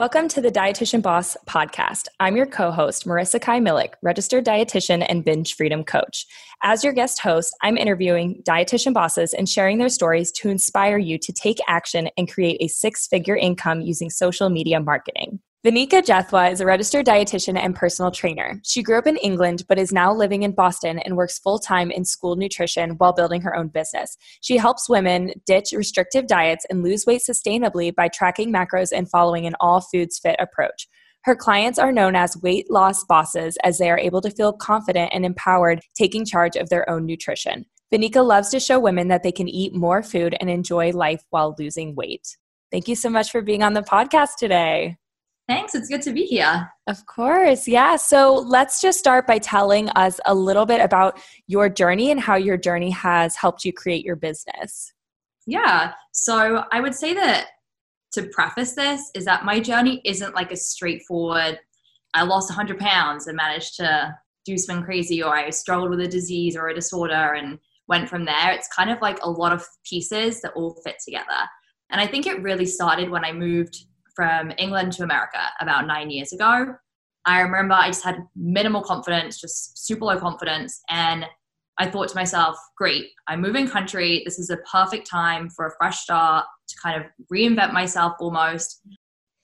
Welcome to the Dietitian Boss podcast. I'm your co host, Marissa Kai Millick, registered dietitian and binge freedom coach. As your guest host, I'm interviewing dietitian bosses and sharing their stories to inspire you to take action and create a six figure income using social media marketing. Vanika Jethwa is a registered dietitian and personal trainer. She grew up in England but is now living in Boston and works full time in school nutrition while building her own business. She helps women ditch restrictive diets and lose weight sustainably by tracking macros and following an all foods fit approach. Her clients are known as weight loss bosses as they are able to feel confident and empowered taking charge of their own nutrition. Vanika loves to show women that they can eat more food and enjoy life while losing weight. Thank you so much for being on the podcast today. Thanks. It's good to be here. Of course. Yeah. So let's just start by telling us a little bit about your journey and how your journey has helped you create your business. Yeah. So I would say that to preface this is that my journey isn't like a straightforward, I lost 100 pounds and managed to do something crazy, or I struggled with a disease or a disorder and went from there. It's kind of like a lot of pieces that all fit together. And I think it really started when I moved from England to America about nine years ago. I remember I just had minimal confidence, just super low confidence. And I thought to myself, great, I'm moving country. This is a perfect time for a fresh start to kind of reinvent myself almost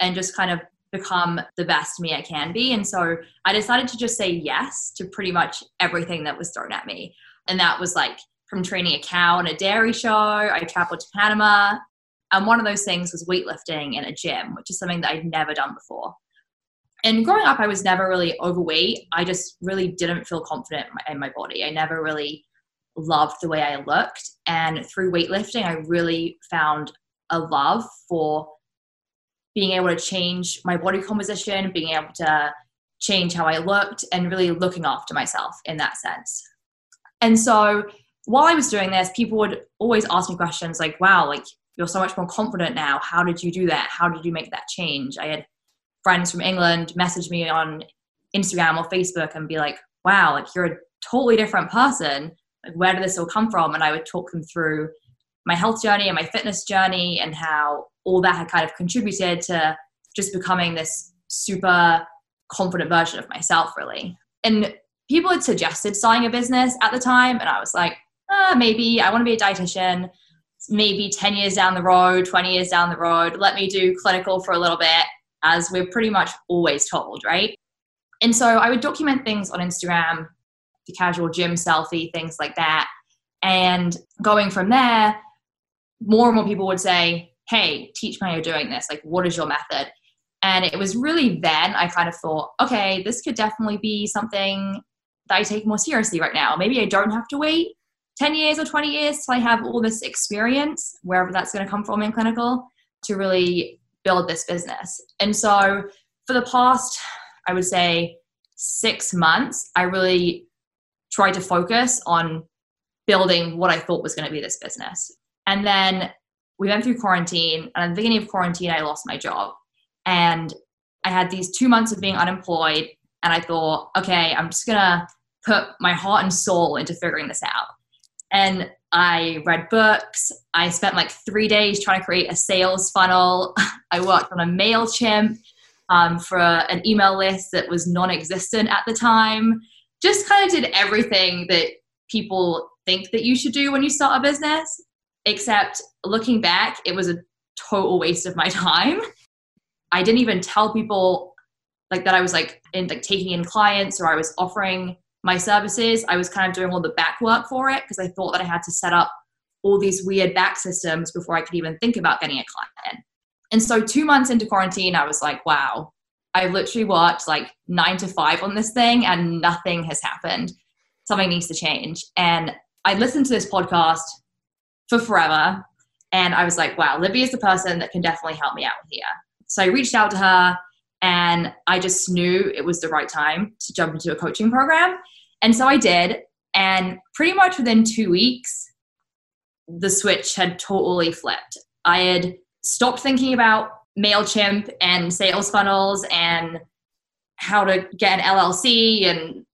and just kind of become the best me I can be. And so I decided to just say yes to pretty much everything that was thrown at me. And that was like from training a cow on a dairy show, I traveled to Panama, and one of those things was weightlifting in a gym, which is something that I'd never done before. And growing up, I was never really overweight. I just really didn't feel confident in my body. I never really loved the way I looked. And through weightlifting, I really found a love for being able to change my body composition, being able to change how I looked, and really looking after myself in that sense. And so while I was doing this, people would always ask me questions like, wow, like you're so much more confident now. How did you do that? How did you make that change? I had friends from England message me on Instagram or Facebook and be like, wow, like you're a totally different person. Like, where did this all come from? And I would talk them through my health journey and my fitness journey and how all that had kind of contributed to just becoming this super confident version of myself, really. And people had suggested starting a business at the time, and I was like, ah, maybe I want to be a dietitian maybe 10 years down the road, 20 years down the road, let me do clinical for a little bit, as we're pretty much always told, right? And so I would document things on Instagram, the casual gym selfie, things like that. And going from there, more and more people would say, Hey, teach me how you're doing this. Like, what is your method? And it was really then I kind of thought, okay, this could definitely be something that I take more seriously right now. Maybe I don't have to wait 10 years or 20 years till I have all this experience, wherever that's going to come from in clinical, to really build this business. And so for the past, I would say, six months, I really tried to focus on building what I thought was going to be this business. And then we went through quarantine, and at the beginning of quarantine, I lost my job. And I had these two months of being unemployed, and I thought, okay, I'm just going to put my heart and soul into figuring this out and I read books. I spent like three days trying to create a sales funnel. I worked on a MailChimp um, for an email list that was non existent at the time. Just kind of did everything that people think that you should do when you start a business, except looking back, it was a total waste of my time. I didn't even tell people like that I was like in like taking in clients or I was offering my services, I was kind of doing all the back work for it because I thought that I had to set up all these weird back systems before I could even think about getting a client. And so, two months into quarantine, I was like, wow, I've literally worked like nine to five on this thing and nothing has happened. Something needs to change. And I listened to this podcast for forever. And I was like, wow, Libby is the person that can definitely help me out here. So I reached out to her and I just knew it was the right time to jump into a coaching program. And so I did. And pretty much within two weeks, the switch had totally flipped. I had stopped thinking about MailChimp and sales funnels and how to get an LLC and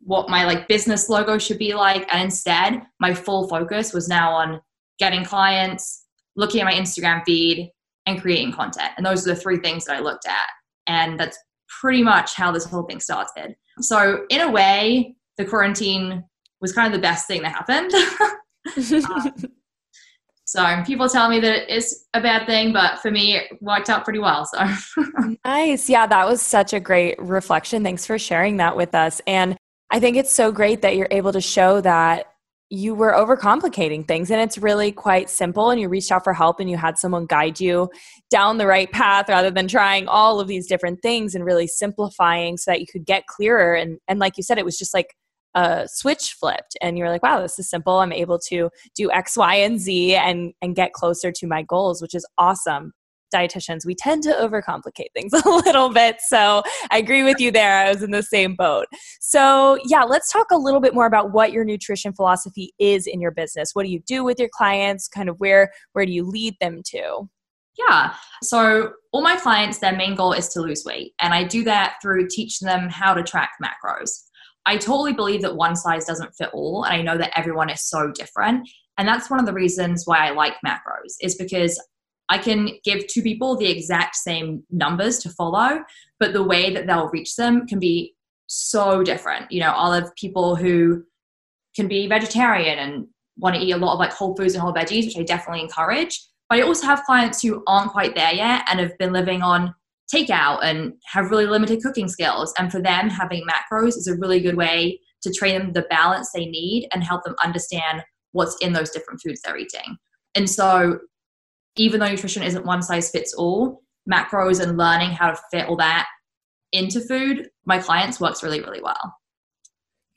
what my like business logo should be like. And instead, my full focus was now on getting clients, looking at my Instagram feed, and creating content. And those are the three things that I looked at. And that's pretty much how this whole thing started. So, in a way, the quarantine was kind of the best thing that happened. um, so people tell me that it's a bad thing, but for me, it worked out pretty well. So nice. Yeah, that was such a great reflection. Thanks for sharing that with us. And I think it's so great that you're able to show that you were overcomplicating things and it's really quite simple and you reached out for help and you had someone guide you down the right path rather than trying all of these different things and really simplifying so that you could get clearer. And and like you said it was just like a switch flipped and you're like wow this is simple. I'm able to do x y and z and and get closer to my goals which is awesome dietitians we tend to overcomplicate things a little bit so i agree with you there i was in the same boat so yeah let's talk a little bit more about what your nutrition philosophy is in your business what do you do with your clients kind of where where do you lead them to yeah. So all my clients, their main goal is to lose weight. And I do that through teaching them how to track macros. I totally believe that one size doesn't fit all, and I know that everyone is so different. And that's one of the reasons why I like macros, is because I can give two people the exact same numbers to follow, but the way that they'll reach them can be so different. You know, I'll have people who can be vegetarian and want to eat a lot of like whole foods and whole veggies, which I definitely encourage. But I also have clients who aren't quite there yet and have been living on takeout and have really limited cooking skills. And for them, having macros is a really good way to train them the balance they need and help them understand what's in those different foods they're eating. And so, even though nutrition isn't one size fits all, macros and learning how to fit all that into food, my clients works really, really well.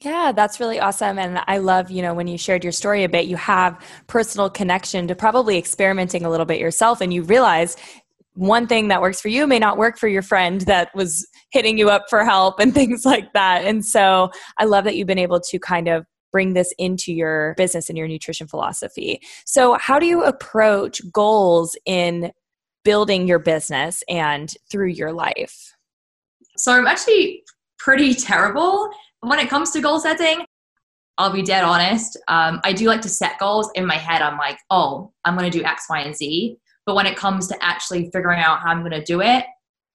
Yeah, that's really awesome. And I love, you know, when you shared your story a bit, you have personal connection to probably experimenting a little bit yourself and you realize one thing that works for you may not work for your friend that was hitting you up for help and things like that. And so I love that you've been able to kind of bring this into your business and your nutrition philosophy. So, how do you approach goals in building your business and through your life? So, I'm actually pretty terrible when it comes to goal setting. I'll be dead honest. Um, I do like to set goals in my head. I'm like, oh, I'm going to do X, Y, and Z. But when it comes to actually figuring out how I'm going to do it,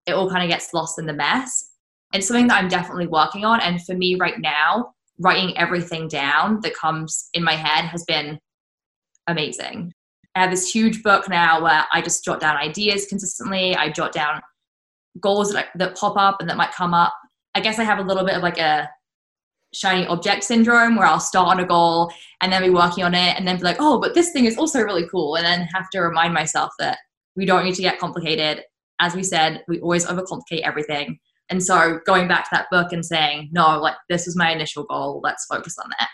it all kind of gets lost in the mess. It's something that I'm definitely working on. And for me right now, writing everything down that comes in my head has been amazing. I have this huge book now where I just jot down ideas consistently. I jot down goals that, that pop up and that might come up. I guess I have a little bit of like a shiny object syndrome where I'll start on a goal and then be working on it and then be like, oh, but this thing is also really cool. And then have to remind myself that we don't need to get complicated. As we said, we always overcomplicate everything. And so going back to that book and saying, no, like this was my initial goal, let's focus on that.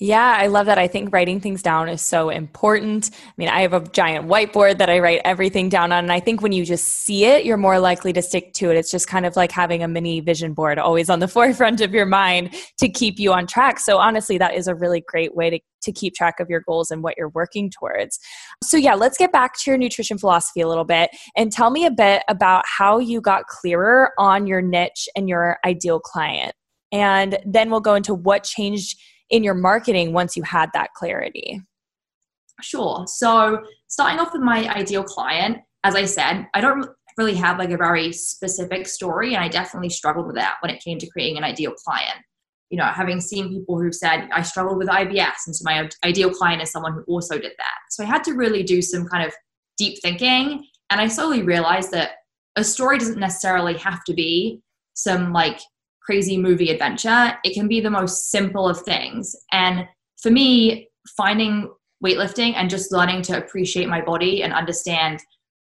Yeah, I love that. I think writing things down is so important. I mean, I have a giant whiteboard that I write everything down on. And I think when you just see it, you're more likely to stick to it. It's just kind of like having a mini vision board always on the forefront of your mind to keep you on track. So, honestly, that is a really great way to, to keep track of your goals and what you're working towards. So, yeah, let's get back to your nutrition philosophy a little bit and tell me a bit about how you got clearer on your niche and your ideal client. And then we'll go into what changed in your marketing once you had that clarity? Sure. So, starting off with my ideal client, as I said, I don't really have like a very specific story, and I definitely struggled with that when it came to creating an ideal client. You know, having seen people who've said, I struggled with IBS, and so my ideal client is someone who also did that. So, I had to really do some kind of deep thinking, and I slowly realized that a story doesn't necessarily have to be some like crazy movie adventure. It can be the most simple of things. And for me, finding weightlifting and just learning to appreciate my body and understand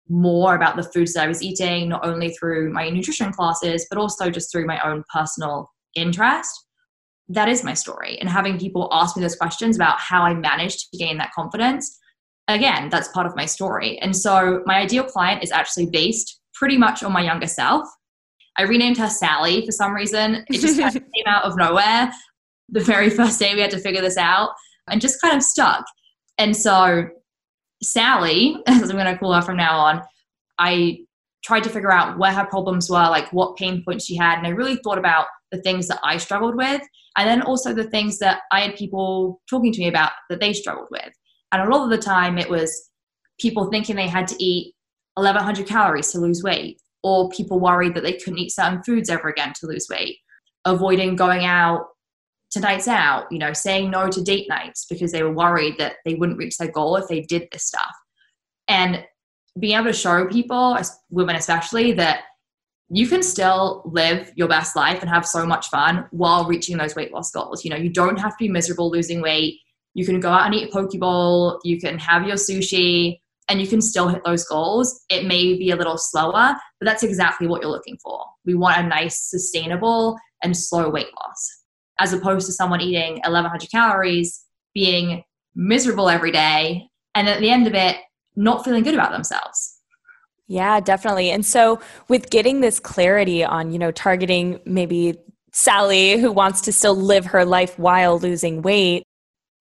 more about the foods that I was eating, not only through my nutrition classes, but also just through my own personal interest. That is my story. And having people ask me those questions about how I managed to gain that confidence, again, that's part of my story. And so my ideal client is actually based pretty much on my younger self. I renamed her Sally for some reason. It just kind of came out of nowhere. The very first day we had to figure this out and just kind of stuck. And so, Sally, as I'm going to call her from now on, I tried to figure out where her problems were, like what pain points she had. And I really thought about the things that I struggled with, and then also the things that I had people talking to me about that they struggled with. And a lot of the time, it was people thinking they had to eat 1100 calories to lose weight, or people worried that they couldn't eat certain foods ever again to lose weight, avoiding going out to nights out, you know, saying no to date nights because they were worried that they wouldn't reach their goal if they did this stuff. And being able to show people, women especially, that you can still live your best life and have so much fun while reaching those weight loss goals. You know, you don't have to be miserable losing weight. You can go out and eat a you can have your sushi, and you can still hit those goals. It may be a little slower, but that's exactly what you're looking for. We want a nice, sustainable, and slow weight loss, as opposed to someone eating 1100 calories, being miserable every day, and at the end of it, not feeling good about themselves. Yeah, definitely. And so with getting this clarity on, you know, targeting maybe Sally who wants to still live her life while losing weight,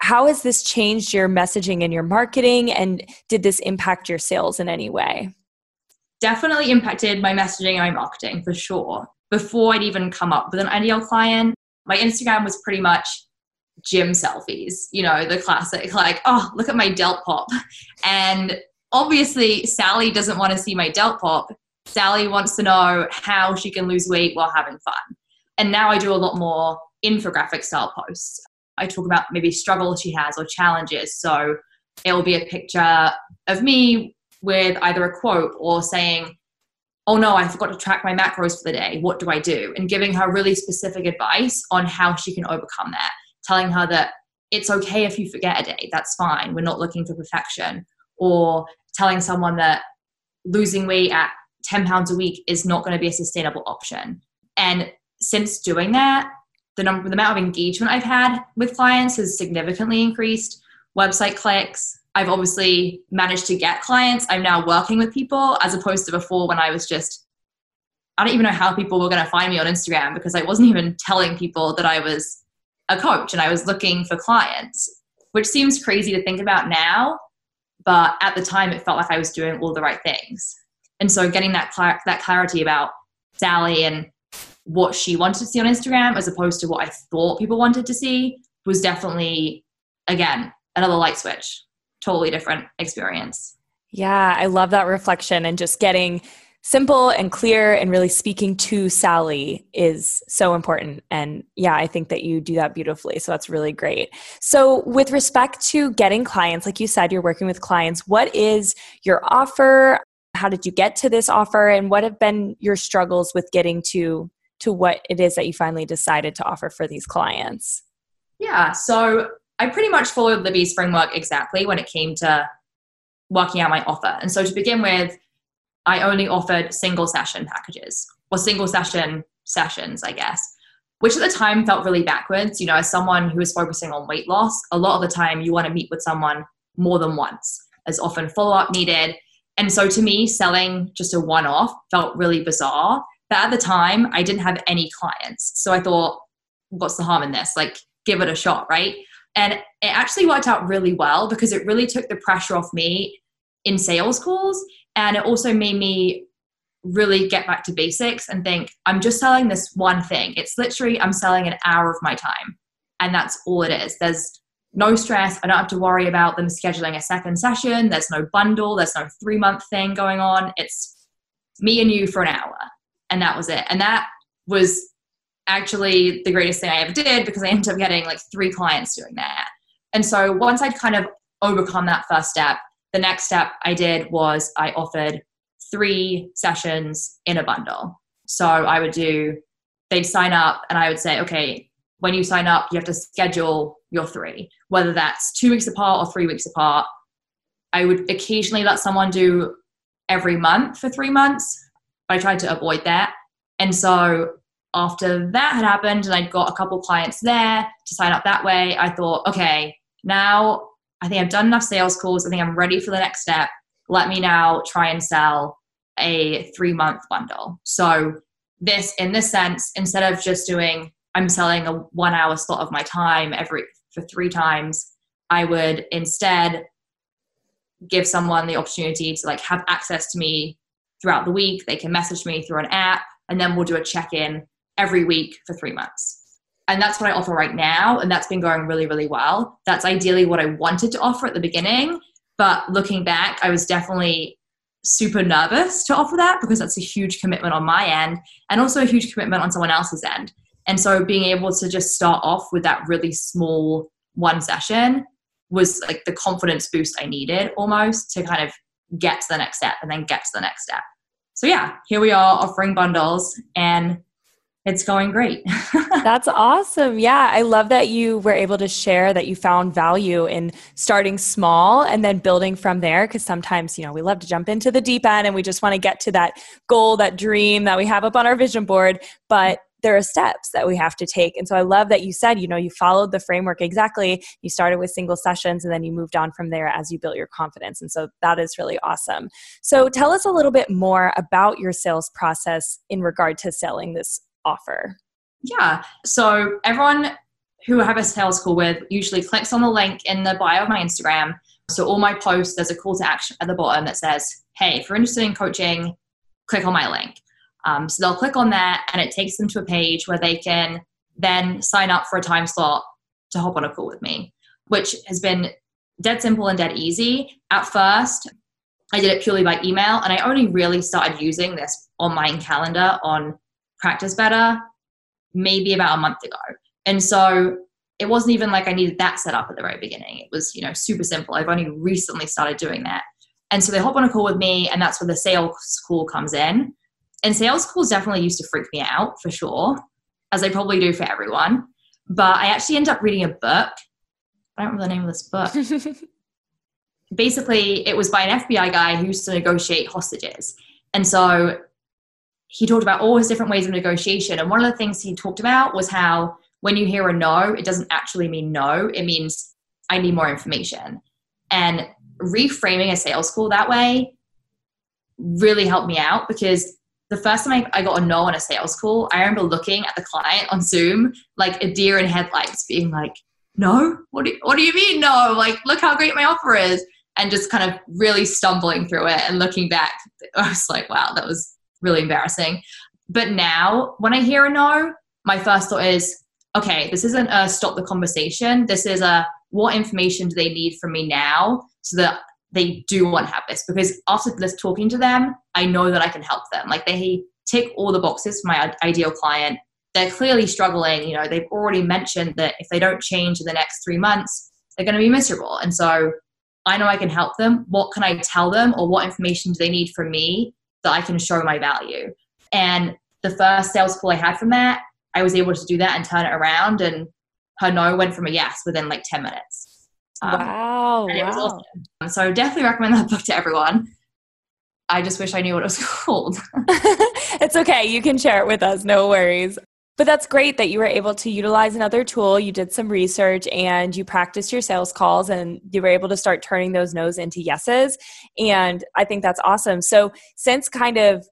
how has this changed your messaging and your marketing and did this impact your sales in any way? Definitely impacted my messaging and my marketing for sure. Before I'd even come up with an ideal client, my Instagram was pretty much gym selfies, you know, the classic, like, oh, look at my delt pop. And obviously, Sally doesn't want to see my delt pop. Sally wants to know how she can lose weight while having fun. And now I do a lot more infographic style posts. I talk about maybe struggles she has or challenges. So it will be a picture of me with either a quote or saying, oh no, I forgot to track my macros for the day. What do I do? And giving her really specific advice on how she can overcome that telling her that it's okay if you forget a day, that's fine. We're not looking for perfection. Or telling someone that losing weight at 10 pounds a week is not going to be a sustainable option. And since doing that, the number the amount of engagement I've had with clients has significantly increased. Website clicks. I've obviously managed to get clients. I'm now working with people as opposed to before when I was just I don't even know how people were going to find me on Instagram because I wasn't even telling people that I was a coach and I was looking for clients, which seems crazy to think about now, but at the time it felt like I was doing all the right things. And so getting that that clarity about Sally and what she wanted to see on Instagram as opposed to what I thought people wanted to see was definitely again another light switch. Totally different experience. Yeah, I love that reflection and just getting simple and clear and really speaking to Sally is so important. And yeah, I think that you do that beautifully. So that's really great. So, with respect to getting clients, like you said, you're working with clients, what is your offer? How did you get to this offer? And what have been your struggles with getting to? To what it is that you finally decided to offer for these clients? Yeah, so I pretty much followed Libby's framework exactly when it came to working out my offer. And so to begin with, I only offered single session packages or single session sessions, I guess, which at the time felt really backwards. You know, as someone who is focusing on weight loss, a lot of the time you want to meet with someone more than once. There's often follow up needed. And so to me, selling just a one off felt really bizarre. But at the time, I didn't have any clients. So I thought, what's the harm in this? Like, give it a shot, right? And it actually worked out really well because it really took the pressure off me in sales calls and it also made me really get back to basics and think, I'm just selling this one thing. It's literally, I'm selling an hour of my time. And that's all it is. There's no stress. I don't have to worry about them scheduling a second session. There's no bundle. There's no three month thing going on. It's me and you for an hour. And that was it. And that was actually the greatest thing I ever did because I ended up getting like three clients doing that. And so once I'd kind of overcome that first step, the next step I did was I offered three sessions in a bundle. So I would do, they'd sign up and I would say, okay, when you sign up, you have to schedule your three, whether that's two weeks apart or three weeks apart. I would occasionally let someone do every month for three months, I tried to avoid that. And so after that had happened and I'd got a couple clients there to sign up that way, I thought, okay, now I think I've done enough sales calls. I think I'm ready for the next step. Let me now try and sell a three month bundle. So, this, in this sense, instead of just doing, I'm selling a one hour slot of my time every for three times, I would instead give someone the opportunity to like have access to me throughout the week. They can message me through an app, and then we'll do a check in every week for three months and that's what I offer right now. And that's been going really, really well. That's ideally what I wanted to offer at the beginning. But looking back, I was definitely super nervous to offer that because that's a huge commitment on my end and also a huge commitment on someone else's end. And so being able to just start off with that really small one session was like the confidence boost I needed almost to kind of get to the next step and then get to the next step. So yeah, here we are offering bundles and it's going great. That's awesome. Yeah, I love that you were able to share that you found value in starting small and then building from there. Because sometimes, you know, we love to jump into the deep end and we just want to get to that goal, that dream that we have up on our vision board. But there are steps that we have to take. And so I love that you said, you know, you followed the framework exactly. You started with single sessions and then you moved on from there as you built your confidence. And so that is really awesome. So tell us a little bit more about your sales process in regard to selling this offer? Yeah. So everyone who I have a sales call with usually clicks on the link in the bio of my Instagram. So all my posts, there's a call to action at the bottom that says, hey, if you're interested in coaching, click on my link. Um, so they'll click on that and it takes them to a page where they can then sign up for a time slot to hop on a call with me, which has been dead simple and dead easy. At first, I did it purely by email and I only really started using this online calendar on practice better maybe about a month ago. And so it wasn't even like I needed that set up at the very beginning. It was, you know, super simple. I've only recently started doing that. And so they hop on a call with me, and that's where the sales call comes in. And sales calls definitely used to freak me out for sure, as they probably do for everyone. But I actually end up reading a book. I don't remember the name of this book. Basically, it was by an FBI guy who used to negotiate hostages. And so he talked about all his different ways of negotiation. And one of the things he talked about was how when you hear a no, it doesn't actually mean no, it means I need more information. And reframing a sales call that way really helped me out because the first time I, I, got a no on a sales call, I remember looking at the client on Zoom like a deer in headlights, being like, no, what do, what do you mean no? Like, look how great my offer is. And just kind of really stumbling through it and looking back, I was like, wow, that was really embarrassing. But now, when I hear a no, my first thought is, okay, this isn't a stop the conversation. This is a what information do they need from me now so that they do want to have this? Because after this talking to them, I know that I can help them. Like they tick all the boxes for my ideal client. They're clearly struggling. You know, they've already mentioned that if they don't change in the next three months, they're going to be miserable. And so I know I can help them. What can I tell them or what information do they need from me that I can show my value. And the first sales call I had from that, I was able to do that and turn it around. And her no went from a yes within like 10 minutes. Um, wow. wow. Awesome. So I would definitely recommend that book to everyone. I just wish I knew what it was called. it's okay. You can share it with us. No worries. But that's great that you were able to utilize another tool. You did some research and you practiced your sales calls and you were able to start turning those no's into yeses. And I think that's awesome. So, since kind of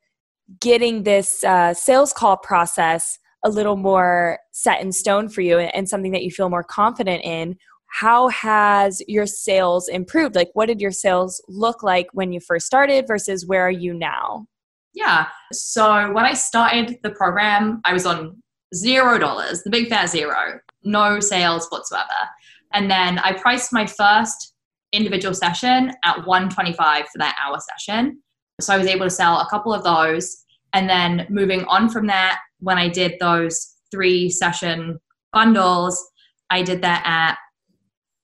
getting this uh, sales call process a little more set in stone for you and something that you feel more confident in, how has your sales improved? Like, what did your sales look like when you first started versus where are you now? Yeah. So when I started the program, I was on zero dollars, the big fat zero, no sales whatsoever. And then I priced my first individual session at 125 for that hour session. So I was able to sell a couple of those. And then moving on from that, when I did those three session bundles, I did that at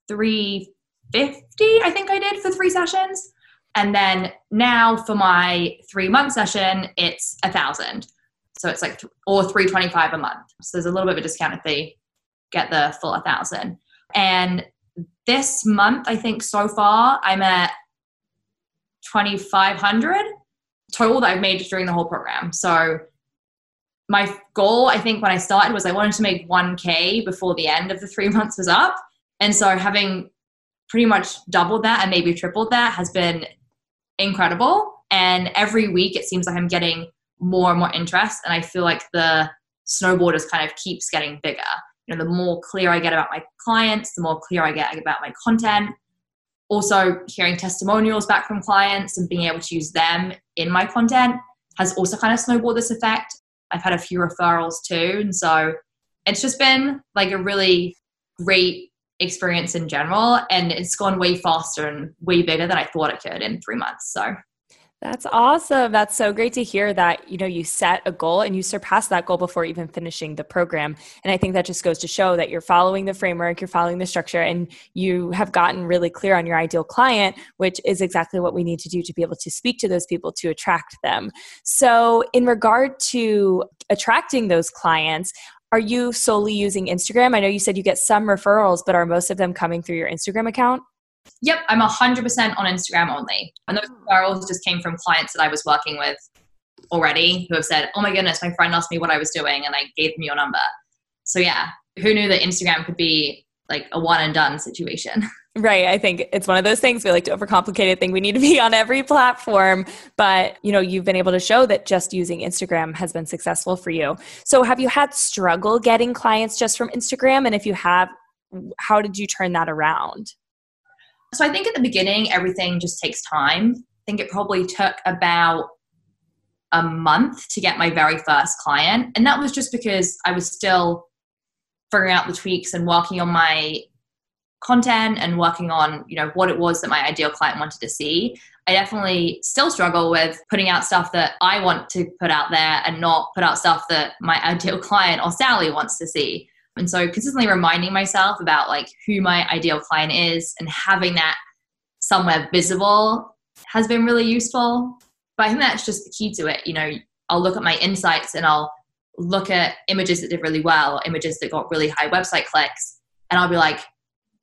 350, I think I did for three sessions. And then now for my three month session, it's a thousand. So it's like, th- or 325 a month. So there's a little bit of a discount if they get the full a 1000. And this month, I think so far, I'm at 2500 total that I've made during the whole program. So my goal, I think, when I started was I wanted to make 1K before the end of the three months was up. And so having pretty much doubled that and maybe tripled that has been incredible. And every week it seems like I'm getting more and more interest. And i feel like the snowboard just kind of keeps getting bigger. You know the more clear i get about my clients the more clear i get about my content. Also hearing testimonials back from clients and being able to use them in my content has also kind of snowballed this effect. I've had a few referrals too. And so it's just been like a really great experience in general and it's gone way faster and way bigger than i thought it could in three months so That's awesome. That's so great to hear that, you know, you set a goal and you surpassed that goal before even finishing the program. And I think that just goes to show that you're following the framework, you're following the structure, and you have gotten really clear on your ideal client, which is exactly what we need to do to be able to speak to those people to attract them. So, in regard to attracting those clients, are you solely using Instagram? I know you said you get some referrals, but are most of them coming through your Instagram account? Yep, I'm 100% on Instagram only. And those referrals just came from clients that I was working with already who have said, oh my goodness, my friend asked me what I was doing and I gave them your number. So yeah, who knew that Instagram could be like a one and done situation? Right. I think it's one of those things we like to overcomplicate it, think we need to be on every platform. But, you know, you've been able to show that just using Instagram has been successful for you. So have you had struggle getting clients just from Instagram? And if you have, how did you turn that around? So I think at the beginning, everything just takes time. I think it probably took about a month to get my very first client. And that was just because I was still figuring out the tweaks and working on my content and working on, you know, what it was that my ideal client wanted to see. I definitely still struggle with putting out stuff that I want to put out there and not put out stuff that my ideal client or Sally wants to see. And so consistently reminding myself about like who my ideal client is and having that somewhere visible has been really useful. But I think that's just the key to it. You know, I'll look at my insights and I'll look at images that did really well, images that got really high website clicks, and I'll be like,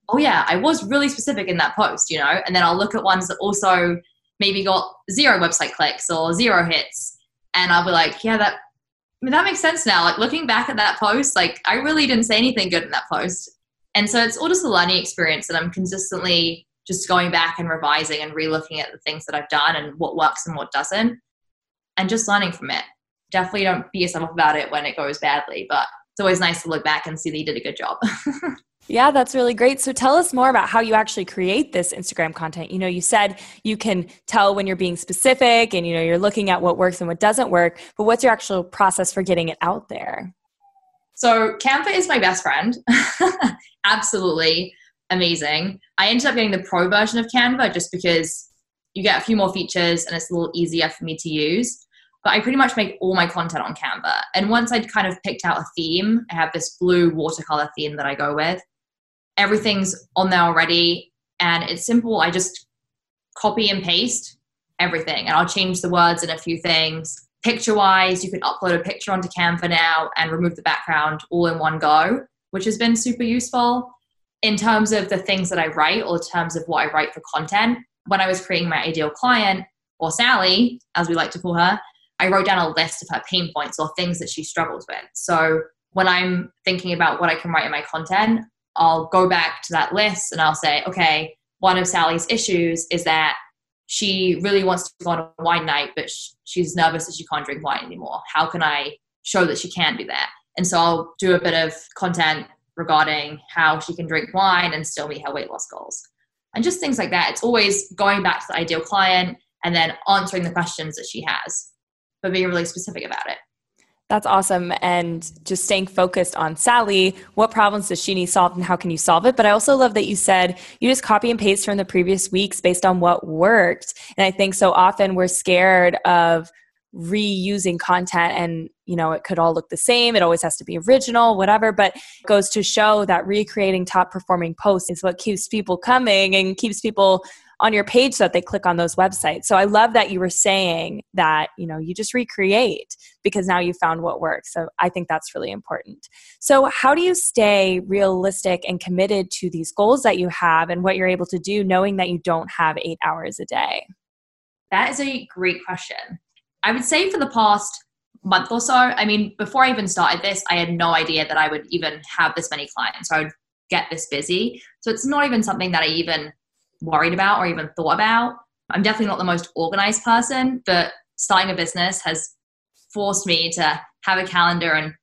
oh yeah, I was really specific in that post, you know? And then I'll look at ones that also maybe got zero website clicks or zero hits. And I'll be like, yeah, that I mean, that makes sense now. Like looking back at that post, like I really didn't say anything good in that post. And so it's all just a learning experience and I'm consistently just going back and revising and relooking at the things that I've done and what works and what doesn't and just learning from it. Definitely don't beat yourself up about it when it goes badly, but it's always nice to look back and see that you did a good job. Yeah, that's really great. So tell us more about how you actually create this Instagram content. You know, you said you can tell when you're being specific and you know you're looking at what works and what doesn't work, but what's your actual process for getting it out there? So Canva is my best friend. Absolutely amazing. I ended up getting the pro version of Canva just because you get a few more features and it's a little easier for me to use. But I pretty much make all my content on Canva. And once I'd kind of picked out a theme, I have this blue watercolor theme that I go with everything's on there already and it's simple. I just copy and paste everything and I'll change the words and a few things. Picture wise, you can upload a picture onto Canva now and remove the background all in one go, which has been super useful. In terms of the things that I write or in terms of what I write for content, when I was creating my ideal client, or Sally, as we like to call her, I wrote down a list of her pain points or things that she struggles with. So when I'm thinking about what I can write in my content, I'll go back to that list and I'll say, okay, one of Sally's issues is that she really wants to go on a wine night, but she's nervous that she can't drink wine anymore. How can I show that she can do that? And so I'll do a bit of content regarding how she can drink wine and still meet her weight loss goals. And just things like that. It's always going back to the ideal client and then answering the questions that she has, but being really specific about it. That's awesome. And just staying focused on Sally, what problems does she need solved and how can you solve it? But I also love that you said you just copy and paste from the previous weeks based on what worked. And I think so often we're scared of reusing content and you know it could all look the same it always has to be original whatever but goes to show that recreating top performing posts is what keeps people coming and keeps people on your page so that they click on those websites. So I love that you were saying that, you know, you just recreate because now you found what works. So I think that's really important. So how do you stay realistic and committed to these goals that you have and what you're able to do knowing that you don't have 8 hours a day? That is a great question. I would say for the past month or so, I mean, before I even started this, I had no idea that I would even have this many clients. So I would get this busy. So it's not even something that I even worried about or even thought about. I'm definitely not the most organized person, but starting a business has forced me to have a calendar and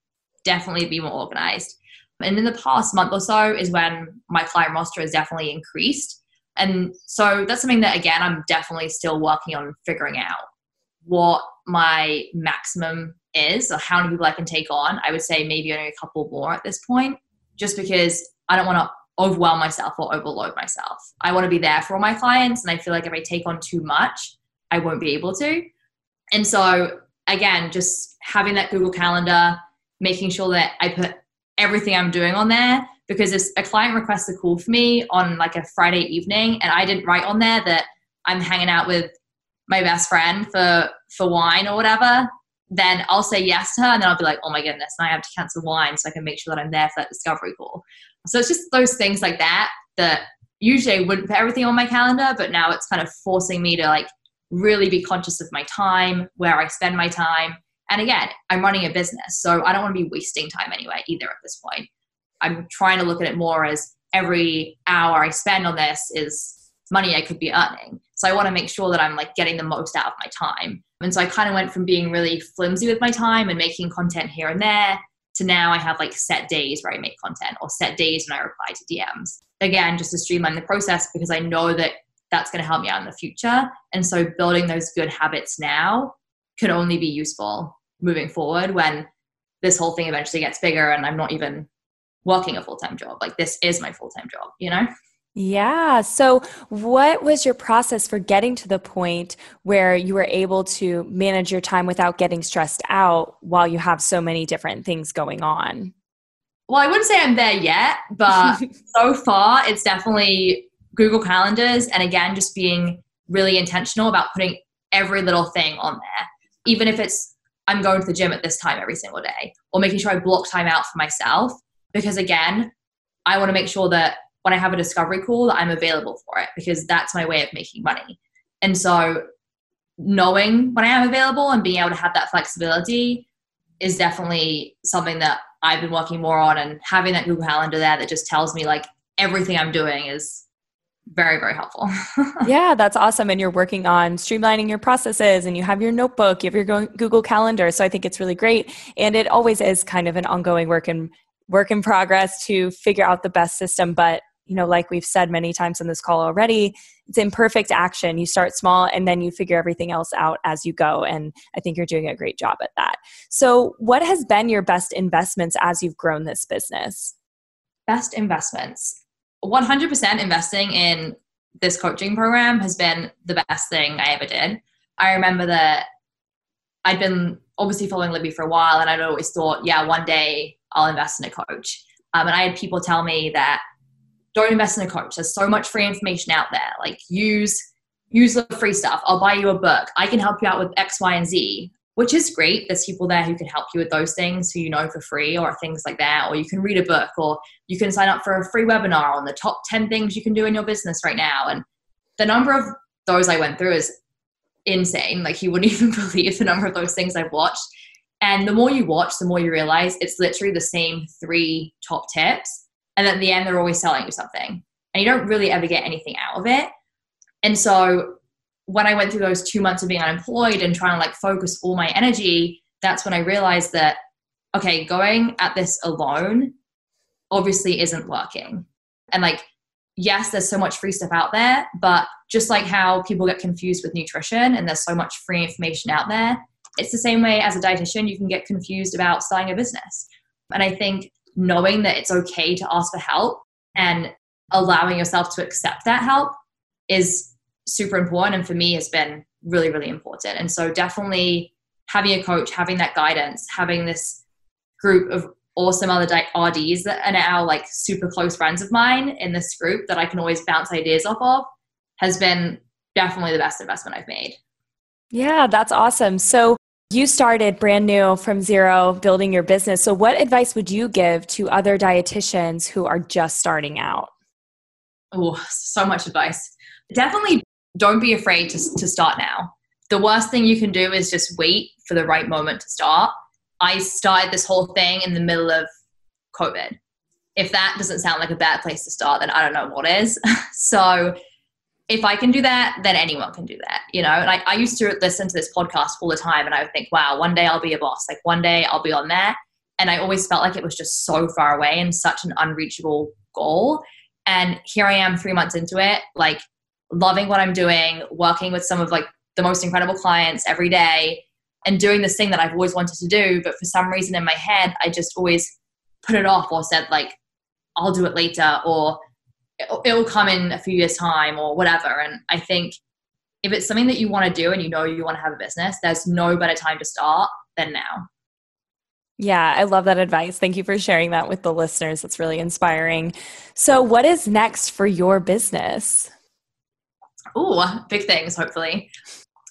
definitely be more organized. And in the past month or so is when my client roster has definitely increased. And so that's something that, again, I'm definitely still working on figuring out what my maximum is or how many people I can take on. I would say maybe only a couple more at this point, just because I don't want to overwhelm myself or overload myself. I want to be there for all my clients. And I feel like if I take on too much, I won't be able to. And so, again, just having that Google Calendar, making sure that I put everything I'm doing on there because if a client requests a call for me on like a Friday evening and I didn't write on there that I'm hanging out with my best friend for for wine or whatever, then I'll say yes to her and then I'll be like, oh my goodness, now I have to cancel wine so I can make sure that I'm there for that discovery call. So it's just those things like that that usually wouldn't put everything on my calendar, but now it's kind of forcing me to like really be conscious of my time, where I spend my time. And again, I'm running a business, so I don't want to be wasting time anyway either at this point. I'm trying to look at it more as every hour I spend on this is money I could be earning. So I want to make sure that I'm like getting the most out of my time. And so I kind of went from being really flimsy with my time and making content here and there to now I have like set days where I make content or set days when I reply to DMs. Again, just to streamline the process because I know that that's going to help me out in the future. And so building those good habits now can only be useful moving forward when this whole thing eventually gets bigger and I'm not even working a full time job. Like this is my full time job, you know? Yeah. So, what was your process for getting to the point where you were able to manage your time without getting stressed out while you have so many different things going on? Well, I wouldn't say I'm there yet, but so far it's definitely Google Calendars. And again, just being really intentional about putting every little thing on there, even if it's I'm going to the gym at this time every single day, or making sure I block time out for myself. Because again, I want to make sure that when I have a discovery call that I'm available for it because that's my way of making money. And so knowing when I am available and being able to have that flexibility is definitely something that I've been working more on and having that Google Calendar there that just tells me like everything I'm doing is very very helpful. Yeah that's awesome. And you're working on streamlining your processes and you have your notebook you have your google calendar. So i think it's really great. And it always is kind of an ongoing work in work in progress to figure out the best system. But you know, like we've said many times in this call already, it's imperfect action. You start small and then you figure everything else out as you go. And I think you're doing a great job at that. So, what has been your best investments as you've grown this business? Best investments 100% investing in this coaching program has been the best thing I ever did. I remember that I'd been obviously following Libby for a while, and I'd always thought, yeah, one day I'll invest in a coach. Um, and I had people tell me that don't invest in a coach. There's so much free information out there. Like use use the free stuff. I'll buy you a book. I can help you out with X, Y, and Z, which is great. There's people there who can help you with those things who you know for free or things like that. Or you can read a book or you can sign up for a free webinar on the top 10 things you can do in your business right now. And the number of those I went through is insane. Like you wouldn't even believe the number of those things I've watched. And the more you watch, the more you realize it's literally the same three top tips and at the end they're always selling you something and you don't really ever get anything out of it. And so when i went through those two months of being unemployed and trying to like focus all my energy that's when i realized that okay going at this alone obviously isn't working. And like yes there's so much free stuff out there but just like how people get confused with nutrition and there's so much free information out there it's the same way as a dietitian you can get confused about starting a business. And i think knowing that it's okay to ask for help and allowing yourself to accept that help is super important and for me has been really really important and so definitely having a coach having that guidance having this group of awesome other RDs that are now like super close friends of mine in this group that I can always bounce ideas off of has been definitely the best investment I've made. Yeah, that's awesome. So you started brand new from zero building your business. So, what advice would you give to other dietitians who are just starting out? Oh, so much advice. Definitely don't be afraid to, to start now. The worst thing you can do is just wait for the right moment to start. I started this whole thing in the middle of COVID. If that doesn't sound like a bad place to start, then I don't know what is. so, if I can do that, then anyone can do that, you know? Like I used to listen to this podcast all the time and I would think, wow, one day I'll be a boss. Like one day I'll be on that. And I always felt like it was just so far away and such an unreachable goal. And here I am three months into it, like loving what I'm doing, working with some of like the most incredible clients every day and doing this thing that I've always wanted to do. But for some reason in my head, I just always put it off or said like, I'll do it later or it'll come in a few years time or whatever and i think if it's something that you want to do and you know you want to have a business, there's no better time to start than now. Yeah, I love that advice. Thank you for sharing that with the listeners. That's really inspiring. So, what is next for your business? Oh, big things, hopefully.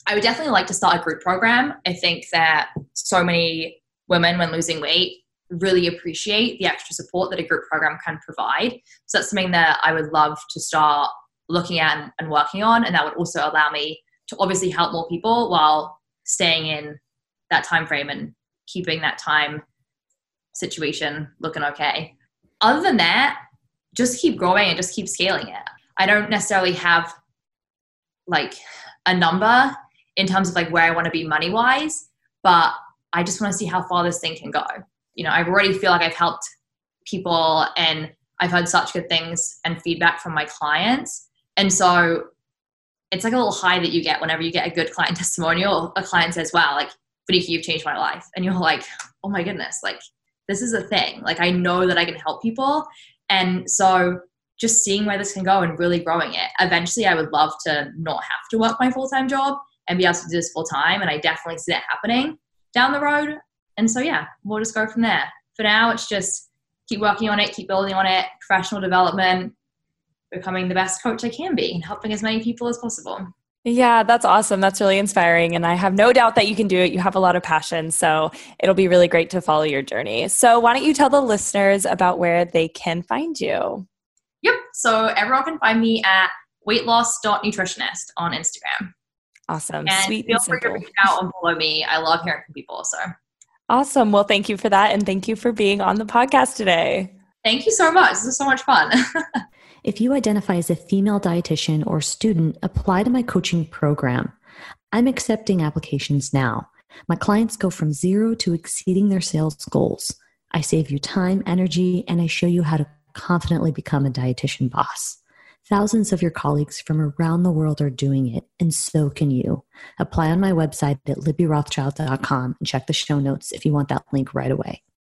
I would definitely like to start a group program. I think that so many women, when losing weight, really appreciate the extra support that a group program can provide. So, that's something that I would love to start looking at and working on. And that would also allow me to obviously help more people while staying in that time frame and keeping that time situation looking okay. Other than that, just keep growing and just keep scaling it. I don't necessarily have like a number in terms of like where I want to be money wise, but I just want to see how far this thing can go. You know, I already feel like I've helped people and I've had such good things and feedback from my clients. And so it's like a little high that you get whenever you get a good client testimonial. A client says, wow, like Vanika, you've changed my life. And you're like, oh my goodness, like this is a thing. Like I know that I can help people. And so just seeing where this can go and really growing it. Eventually I would love to not have to work my full-time job and be able to do this full time. And I definitely see that happening down the road. And so yeah, we'll just go from there. For now it's just keep working on it, keep building on it, professional development, becoming the best coach I can be and helping as many people as possible. Yeah, that's awesome. That's really inspiring. And I have no doubt that you can do it. You have a lot of passion. So it'll be really great to follow your journey. So, why don't you tell the listeners about where they can find you? Yep. So, everyone can find me at weightloss.nutritionist on Instagram. Awesome. And Sweet feel and free to reach out and follow me. I love hearing from people. So, awesome. Well, thank you for that. And thank you for being on the podcast today. Thank you so much. This is so much fun. If you identify as a female dietitian or student, apply to my coaching program. I'm accepting applications now. My clients go from zero to exceeding their sales goals. I save you time, energy, and I show you how to confidently become a dietitian boss. Thousands of your colleagues from around the world are doing it, and so can you. Apply on my website at libbyrothschild.com and check the show notes if you want that link right away.